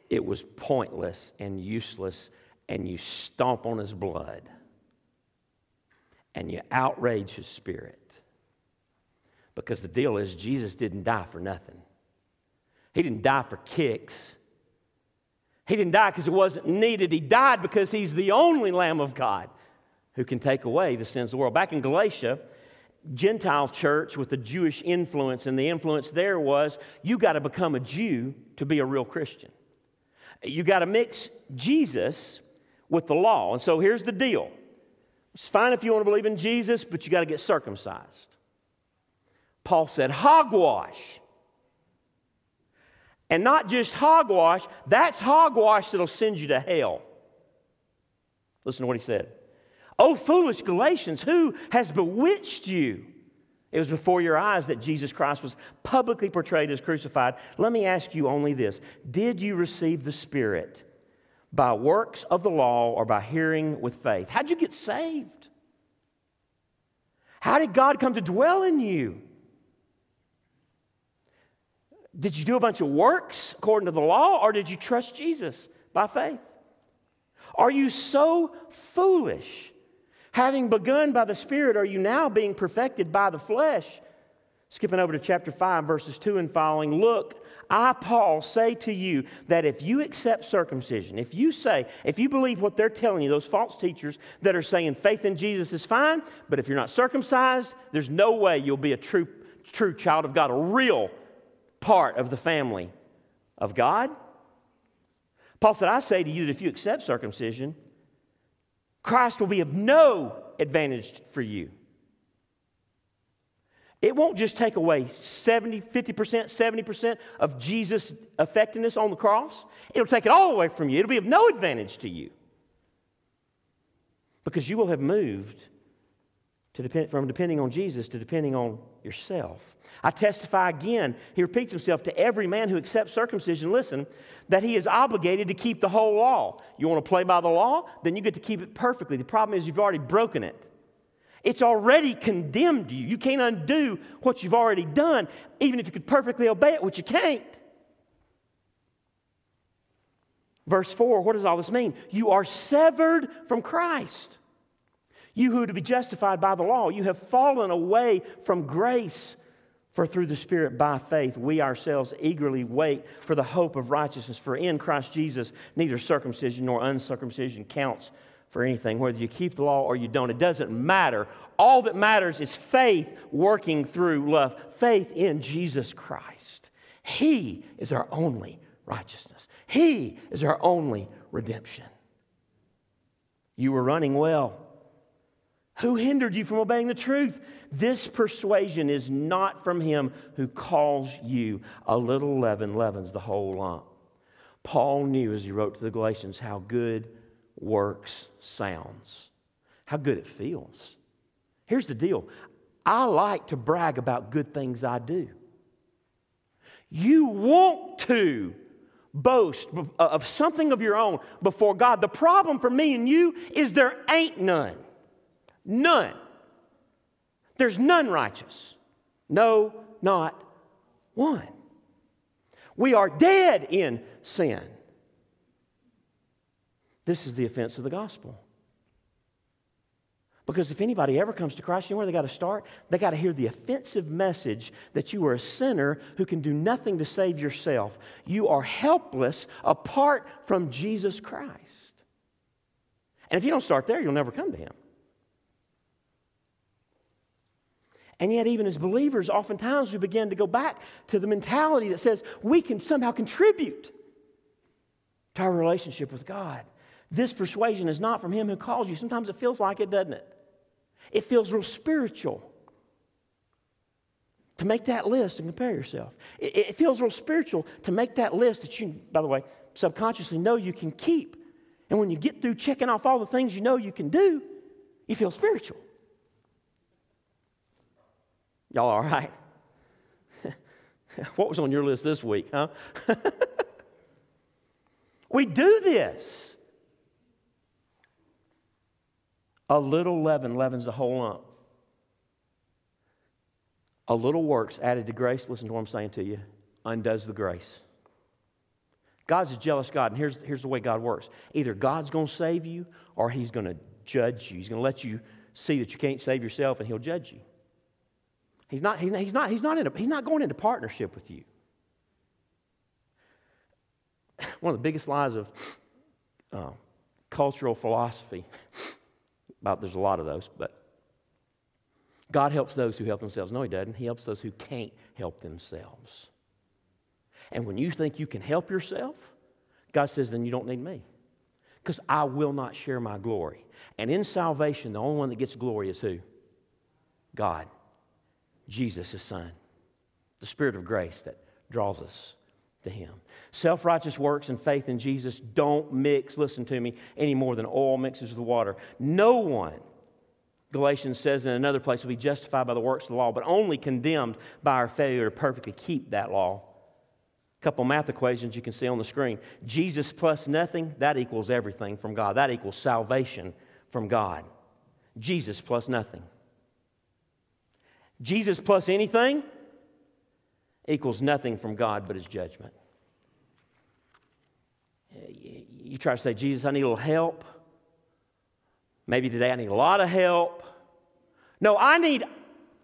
it was pointless and useless, and you stomp on his blood and you outrage his spirit. Because the deal is, Jesus didn't die for nothing. He didn't die for kicks. He didn't die because it wasn't needed. He died because he's the only Lamb of God who can take away the sins of the world. Back in Galatia, Gentile church with the Jewish influence, and the influence there was you got to become a Jew to be a real Christian. You got to mix Jesus with the law. And so here's the deal it's fine if you want to believe in Jesus, but you got to get circumcised. Paul said, hogwash. And not just hogwash, that's hogwash that'll send you to hell. Listen to what he said. Oh, foolish Galatians, who has bewitched you? It was before your eyes that Jesus Christ was publicly portrayed as crucified. Let me ask you only this Did you receive the Spirit by works of the law or by hearing with faith? How'd you get saved? How did God come to dwell in you? Did you do a bunch of works according to the law, or did you trust Jesus by faith? Are you so foolish? Having begun by the Spirit, are you now being perfected by the flesh? Skipping over to chapter 5, verses 2 and following. Look, I, Paul, say to you that if you accept circumcision, if you say, if you believe what they're telling you, those false teachers that are saying faith in Jesus is fine, but if you're not circumcised, there's no way you'll be a true, true child of God, a real part of the family of God. Paul said, I say to you that if you accept circumcision, Christ will be of no advantage for you. It won't just take away 70, 50%, 70% of Jesus' effectiveness on the cross. It'll take it all away from you. It'll be of no advantage to you. Because you will have moved to depend, from depending on Jesus to depending on yourself. I testify again, he repeats himself to every man who accepts circumcision, listen, that he is obligated to keep the whole law. You want to play by the law? Then you get to keep it perfectly. The problem is you've already broken it. It's already condemned you. You can't undo what you've already done, even if you could perfectly obey it, which you can't. Verse 4, what does all this mean? You are severed from Christ. You who are to be justified by the law, you have fallen away from grace. For through the Spirit by faith, we ourselves eagerly wait for the hope of righteousness. For in Christ Jesus, neither circumcision nor uncircumcision counts for anything, whether you keep the law or you don't. It doesn't matter. All that matters is faith working through love, faith in Jesus Christ. He is our only righteousness, He is our only redemption. You were running well. Who hindered you from obeying the truth? This persuasion is not from him who calls you. A little leaven leavens the whole lump. Paul knew as he wrote to the Galatians how good works sounds, how good it feels. Here's the deal I like to brag about good things I do. You want to boast of something of your own before God. The problem for me and you is there ain't none. None. There's none righteous. No, not one. We are dead in sin. This is the offense of the gospel. Because if anybody ever comes to Christ, you know where they got to start? They got to hear the offensive message that you are a sinner who can do nothing to save yourself. You are helpless apart from Jesus Christ. And if you don't start there, you'll never come to Him. And yet, even as believers, oftentimes we begin to go back to the mentality that says we can somehow contribute to our relationship with God. This persuasion is not from Him who calls you. Sometimes it feels like it, doesn't it? It feels real spiritual to make that list and compare yourself. It, it feels real spiritual to make that list that you, by the way, subconsciously know you can keep. And when you get through checking off all the things you know you can do, you feel spiritual. Y'all all right? what was on your list this week, huh? we do this. A little leaven leavens the whole lump. A little works added to grace, listen to what I'm saying to you, undoes the grace. God's a jealous God, and here's, here's the way God works. Either God's going to save you or He's going to judge you. He's going to let you see that you can't save yourself, and He'll judge you. He's not, he's not, he's not, he's not, in a, he's not going into partnership with you. One of the biggest lies of uh, cultural philosophy, about there's a lot of those, but God helps those who help themselves. No, He doesn't. He helps those who can't help themselves. And when you think you can help yourself, God says, then you don't need me. Because I will not share my glory. And in salvation, the only one that gets glory is who? God. Jesus, his son. The Spirit of grace that draws us to him. Self righteous works and faith in Jesus don't mix, listen to me, any more than oil mixes with water. No one, Galatians says in another place, will be justified by the works of the law, but only condemned by our failure to perfectly keep that law. A couple math equations you can see on the screen. Jesus plus nothing, that equals everything from God. That equals salvation from God. Jesus plus nothing. Jesus plus anything equals nothing from God but his judgment. You try to say, Jesus, I need a little help. Maybe today I need a lot of help. No, I need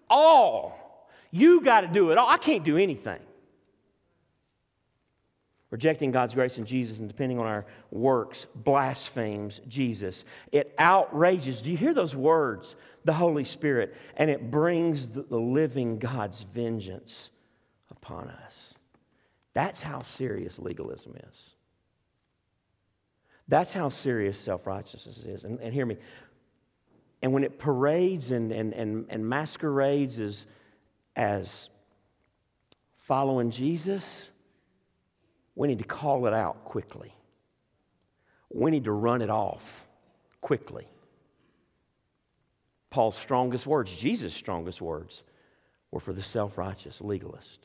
all. You got to do it all. I can't do anything. Rejecting God's grace in Jesus and depending on our works blasphemes Jesus. It outrages, do you hear those words? The Holy Spirit. And it brings the, living God's vengeance upon us. That's how serious legalism is. That's how serious self righteousness is. And, and, hear me. And when it parades and, and, and, and masquerades as, as following Jesus, we need to call it out quickly. We need to run it off quickly. Paul's strongest words, Jesus' strongest words, were for the self righteous legalist.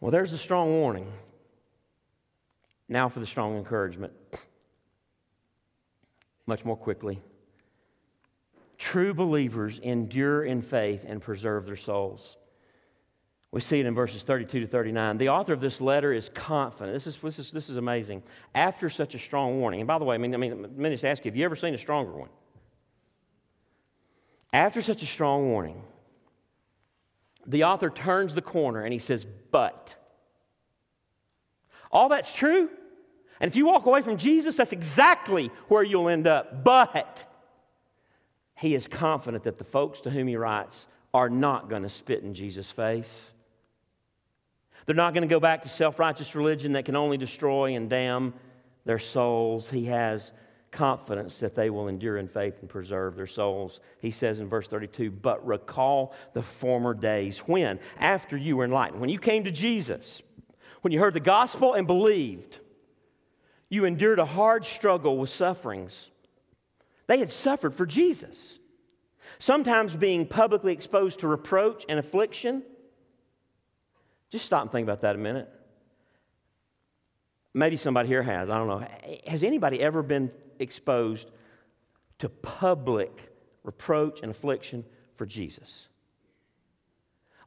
Well, there's a strong warning. Now for the strong encouragement. Much more quickly. True believers endure in faith and preserve their souls. We see it in verses 32 to 39. The author of this letter is confident. This is, this is, this is amazing. After such a strong warning, and by the way, I mean, I mean, let me just ask you, have you ever seen a stronger one? After such a strong warning, the author turns the corner and he says, But. All that's true. And if you walk away from Jesus, that's exactly where you'll end up. But he is confident that the folks to whom he writes are not going to spit in Jesus' face. They're not going to go back to self righteous religion that can only destroy and damn their souls. He has confidence that they will endure in faith and preserve their souls. He says in verse 32 But recall the former days when, after you were enlightened, when you came to Jesus, when you heard the gospel and believed, you endured a hard struggle with sufferings they had suffered for Jesus, sometimes being publicly exposed to reproach and affliction. Just stop and think about that a minute. Maybe somebody here has. I don't know. Has anybody ever been exposed to public reproach and affliction for Jesus?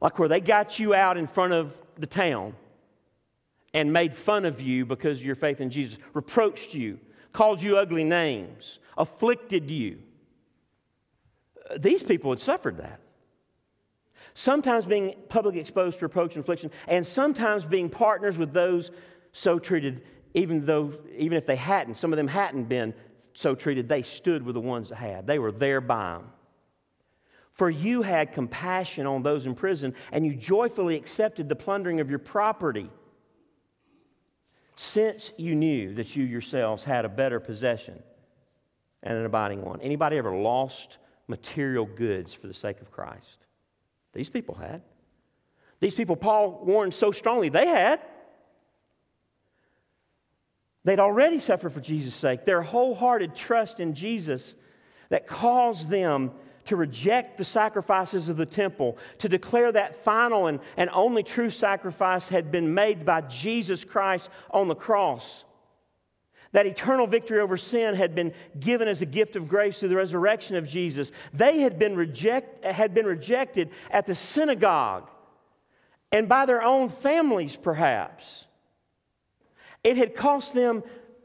Like where they got you out in front of the town and made fun of you because of your faith in Jesus, reproached you, called you ugly names, afflicted you. Uh, These people had suffered that. Sometimes being publicly exposed to reproach and affliction, and sometimes being partners with those so treated, even though, even if they hadn't, some of them hadn't been so treated, they stood with the ones that had. They were there by them. For you had compassion on those in prison, and you joyfully accepted the plundering of your property, since you knew that you yourselves had a better possession and an abiding one. Anybody ever lost material goods for the sake of Christ? These people had. These people Paul warned so strongly, they had. They'd already suffered for Jesus' sake. Their wholehearted trust in Jesus that caused them to reject the sacrifices of the temple, to declare that final and, and only true sacrifice had been made by Jesus Christ on the cross. That eternal victory over sin had been given as a gift of grace through the resurrection of Jesus. They had been, reject, had been rejected at the synagogue and by their own families, perhaps. It had cost them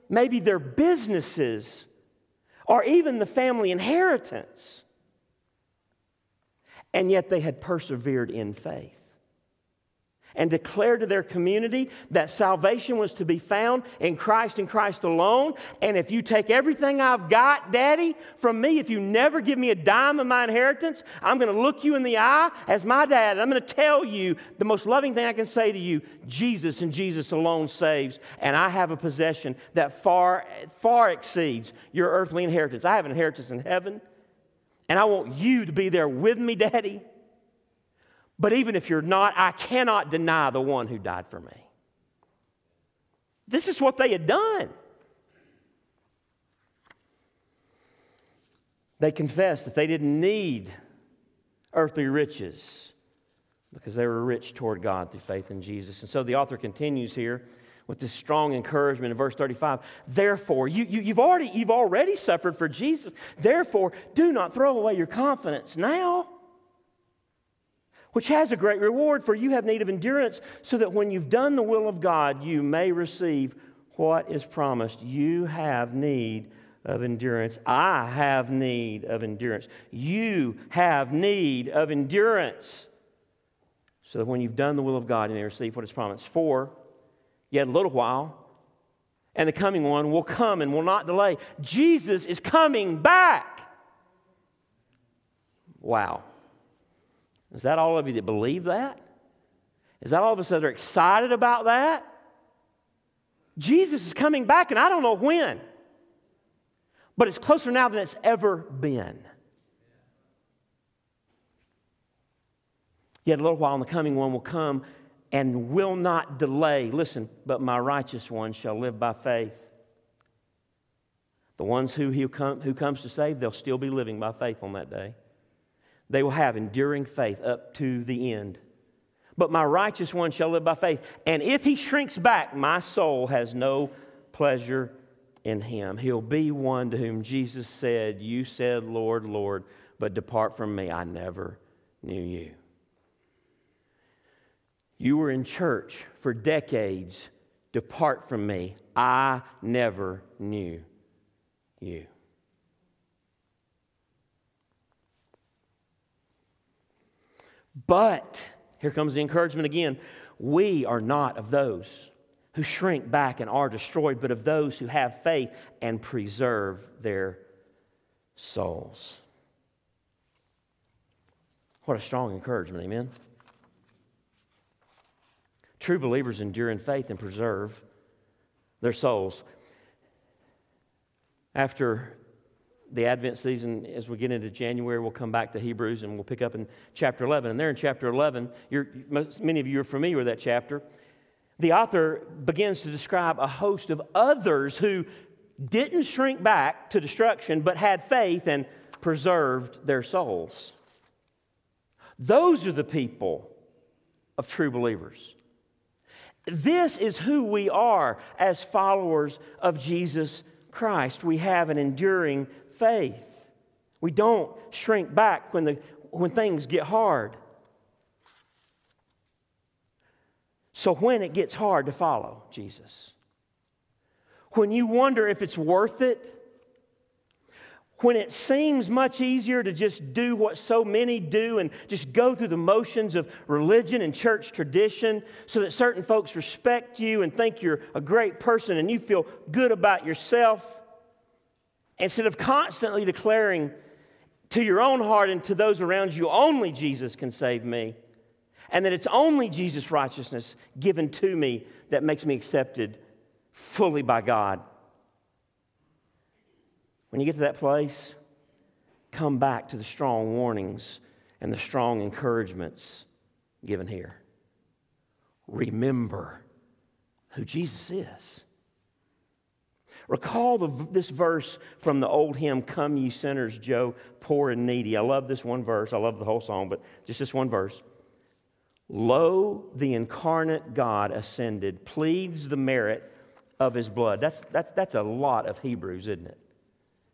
maybe their businesses or even the family inheritance. And yet they had persevered in faith and declared to their community that salvation was to be found in Christ and Christ alone. And if you take everything I've got, Daddy, from me, if you never give me a dime of my inheritance, I'm going to look you in the eye as my dad. And I'm going to tell you the most loving thing I can say to you Jesus and Jesus alone saves. And I have a possession that far, far exceeds your earthly inheritance. I have an inheritance in heaven. And I want you to be there with me, Daddy. But even if you're not, I cannot deny the one who died for me. This is what they had done. They confessed that they didn't need earthly riches because they were rich toward God through faith in Jesus. And so the author continues here with this strong encouragement in verse 35. Therefore, you, you, you've, already, you've already suffered for Jesus. Therefore, do not throw away your confidence now which has a great reward, for you have need of endurance, so that when you've done the will of God, you may receive what is promised. You have need of endurance. I have need of endurance. You have need of endurance, so that when you've done the will of God, you may receive what is promised. For yet a little while, and the coming one will come and will not delay. Jesus is coming back. Wow. Is that all of you that believe that? Is that all of us that are excited about that? Jesus is coming back, and I don't know when, but it's closer now than it's ever been. Yet a little while, and the coming one will come and will not delay. Listen, but my righteous one shall live by faith. The ones who, he come, who comes to save, they'll still be living by faith on that day they will have enduring faith up to the end. But my righteous one shall live by faith. And if he shrinks back, my soul has no pleasure in him. He'll be one to whom Jesus said, You said, Lord, Lord, but depart from me. I never knew you. You were in church for decades. Depart from me. I never knew you. But, here comes the encouragement again we are not of those who shrink back and are destroyed, but of those who have faith and preserve their souls. What a strong encouragement, amen? True believers endure in faith and preserve their souls. After the Advent season, as we get into January, we'll come back to Hebrews and we'll pick up in chapter 11. And there in chapter 11, many of you are familiar with that chapter. The author begins to describe a host of others who didn't shrink back to destruction, but had faith and preserved their souls. Those are the people of true believers. This is who we are as followers of Jesus Christ. We have an enduring faith. We don't shrink back when, the, when things get hard. So when it gets hard to follow Jesus, when you wonder if it's worth it, when it seems much easier to just do what so many do and just go through the motions of religion and church tradition so that certain folks respect you and think you're a great person and you feel good about yourself, instead of constantly declaring to your own heart and to those around you, only Jesus can save me, and that it's only Jesus' righteousness given to me that makes me accepted fully by God. When you get to that place, come back to the strong warnings and the strong encouragements given here. Remember who Jesus is. Recall the, this verse from the old hymn, Come Ye Sinners, Joe, Poor and Needy. I love this one verse. I love the whole song, but just this one verse. Lo, the incarnate God ascended, pleads the merit of his blood. That's, that's, that's a lot of Hebrews, isn't it?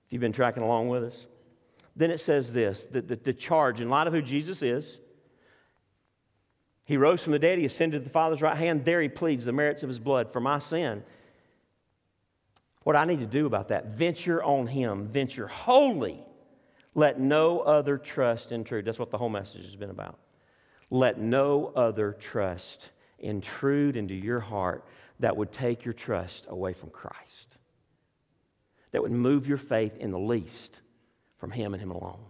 If you've been tracking along with us. Then it says this the, the, the charge, in light of who Jesus is, he rose from the dead, he ascended to the Father's right hand. There he pleads the merits of his blood for my sin. What I need to do about that, venture on him, venture wholly. Let no other trust intrude. That's what the whole message has been about. Let no other trust intrude into your heart that would take your trust away from Christ, that would move your faith in the least from Him and Him alone,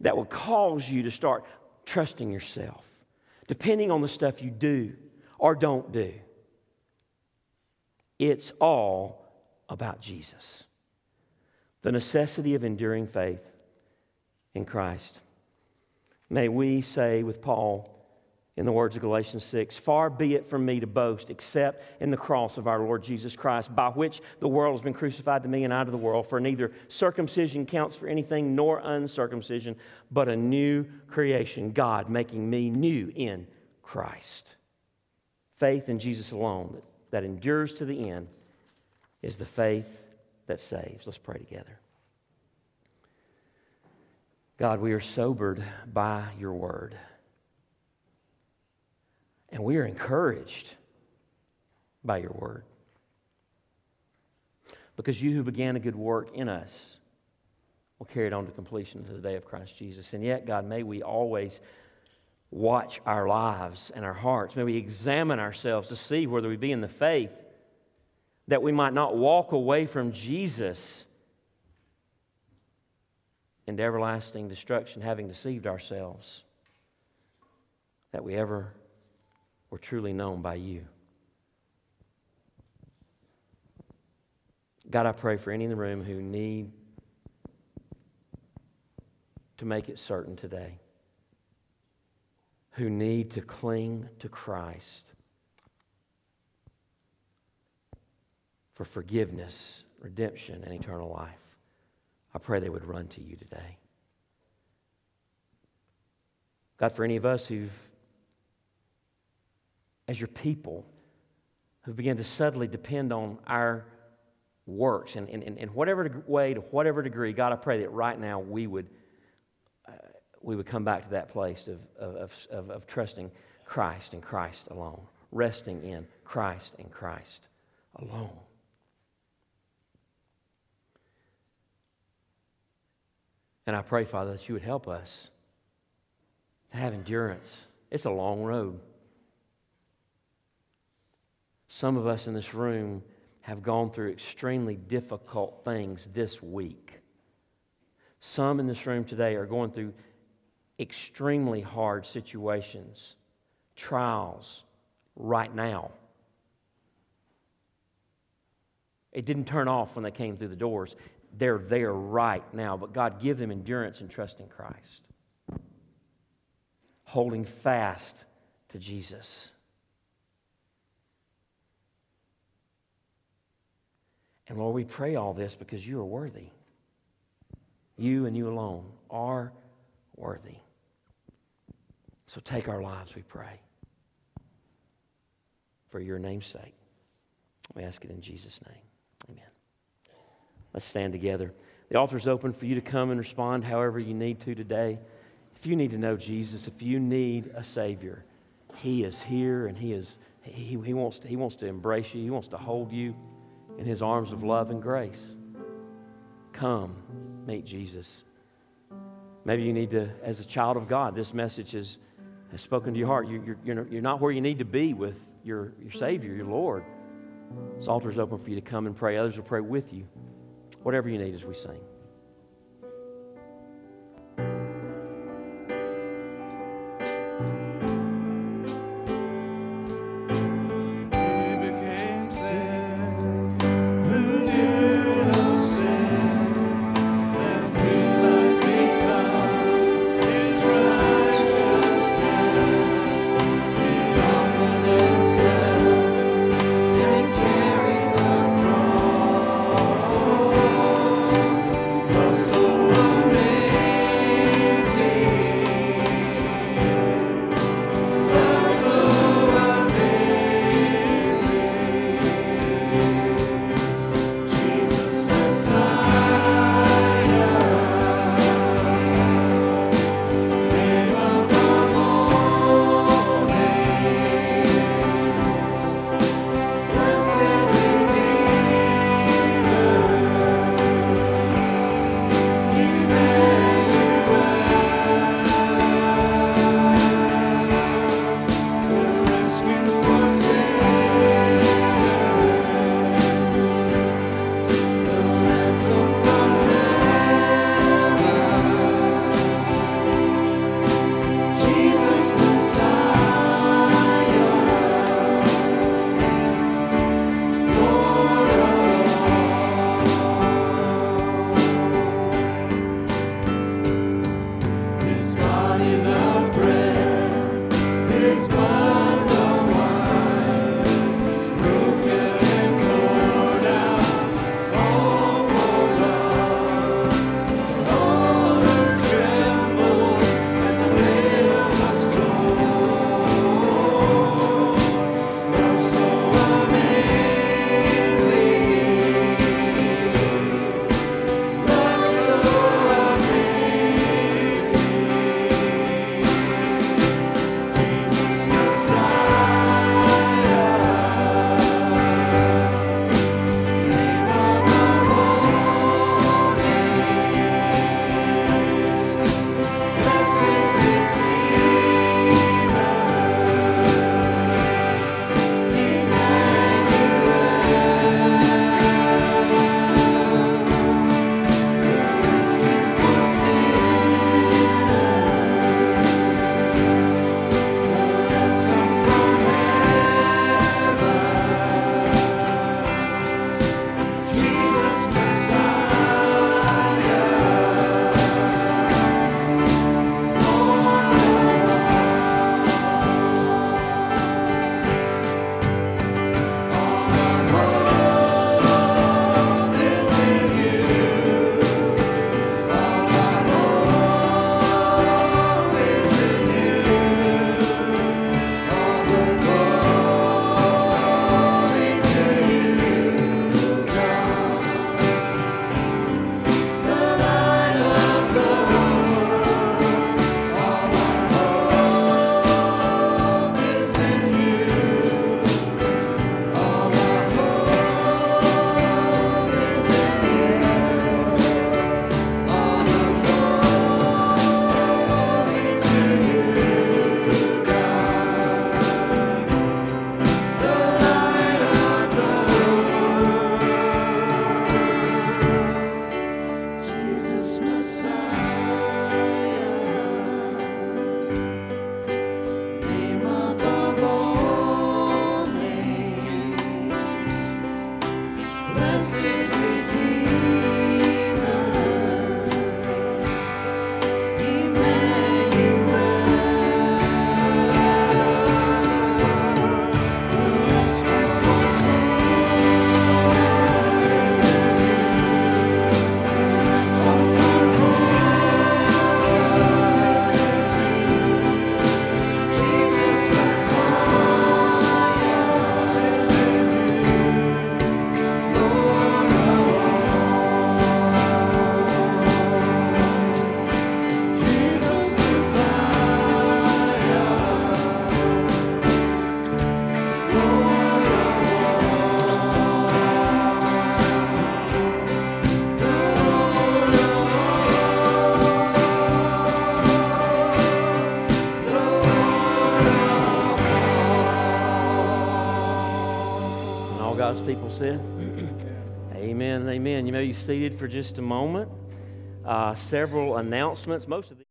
that would cause you to start trusting yourself, depending on the stuff you do or don't do. It's all about Jesus. The necessity of enduring faith in Christ. May we say with Paul in the words of Galatians 6 Far be it from me to boast except in the cross of our Lord Jesus Christ, by which the world has been crucified to me and I to the world. For neither circumcision counts for anything nor uncircumcision, but a new creation, God making me new in Christ. Faith in Jesus alone that, that endures to the end is the faith that saves. Let's pray together. God, we are sobered by your word. And we are encouraged by your word. Because you who began a good work in us will carry it on to completion to the day of Christ Jesus. And yet, God, may we always watch our lives and our hearts. May we examine ourselves to see whether we be in the faith that we might not walk away from Jesus into everlasting destruction, having deceived ourselves, that we ever were truly known by you. God, I pray for any in the room who need to make it certain today, who need to cling to Christ for forgiveness, redemption, and eternal life. I pray they would run to you today. God, for any of us who've, as your people, who begin to subtly depend on our works in, in, in whatever way, to whatever degree, God, I pray that right now we would, uh, we would come back to that place of, of, of, of trusting Christ and Christ alone, resting in Christ and Christ alone. And I pray, Father, that you would help us to have endurance. It's a long road. Some of us in this room have gone through extremely difficult things this week. Some in this room today are going through extremely hard situations, trials right now. It didn't turn off when they came through the doors they're there right now. But God, give them endurance and trust in Christ. Holding fast to Jesus. And Lord, we pray all this because you are worthy. You and you alone are worthy. So take our lives, we pray. For your name's sake. We ask it in Jesus' name. Amen. Let's stand together. The altar is open for you to come and respond however you need to today. If you need to know Jesus, if you need a Savior, He is here and He is he, he, wants to, he wants to embrace you, He wants to hold you in His arms of love and grace. Come, meet Jesus. Maybe you need to, as a child of God, this message has, has spoken to your heart. You, you're, you're, you're not where you need to be with your, your Savior, your Lord. This altar is open for you to come and pray. Others will pray with you. Whatever you need as we sing. Be seated for just a moment. Uh, several announcements. Most of the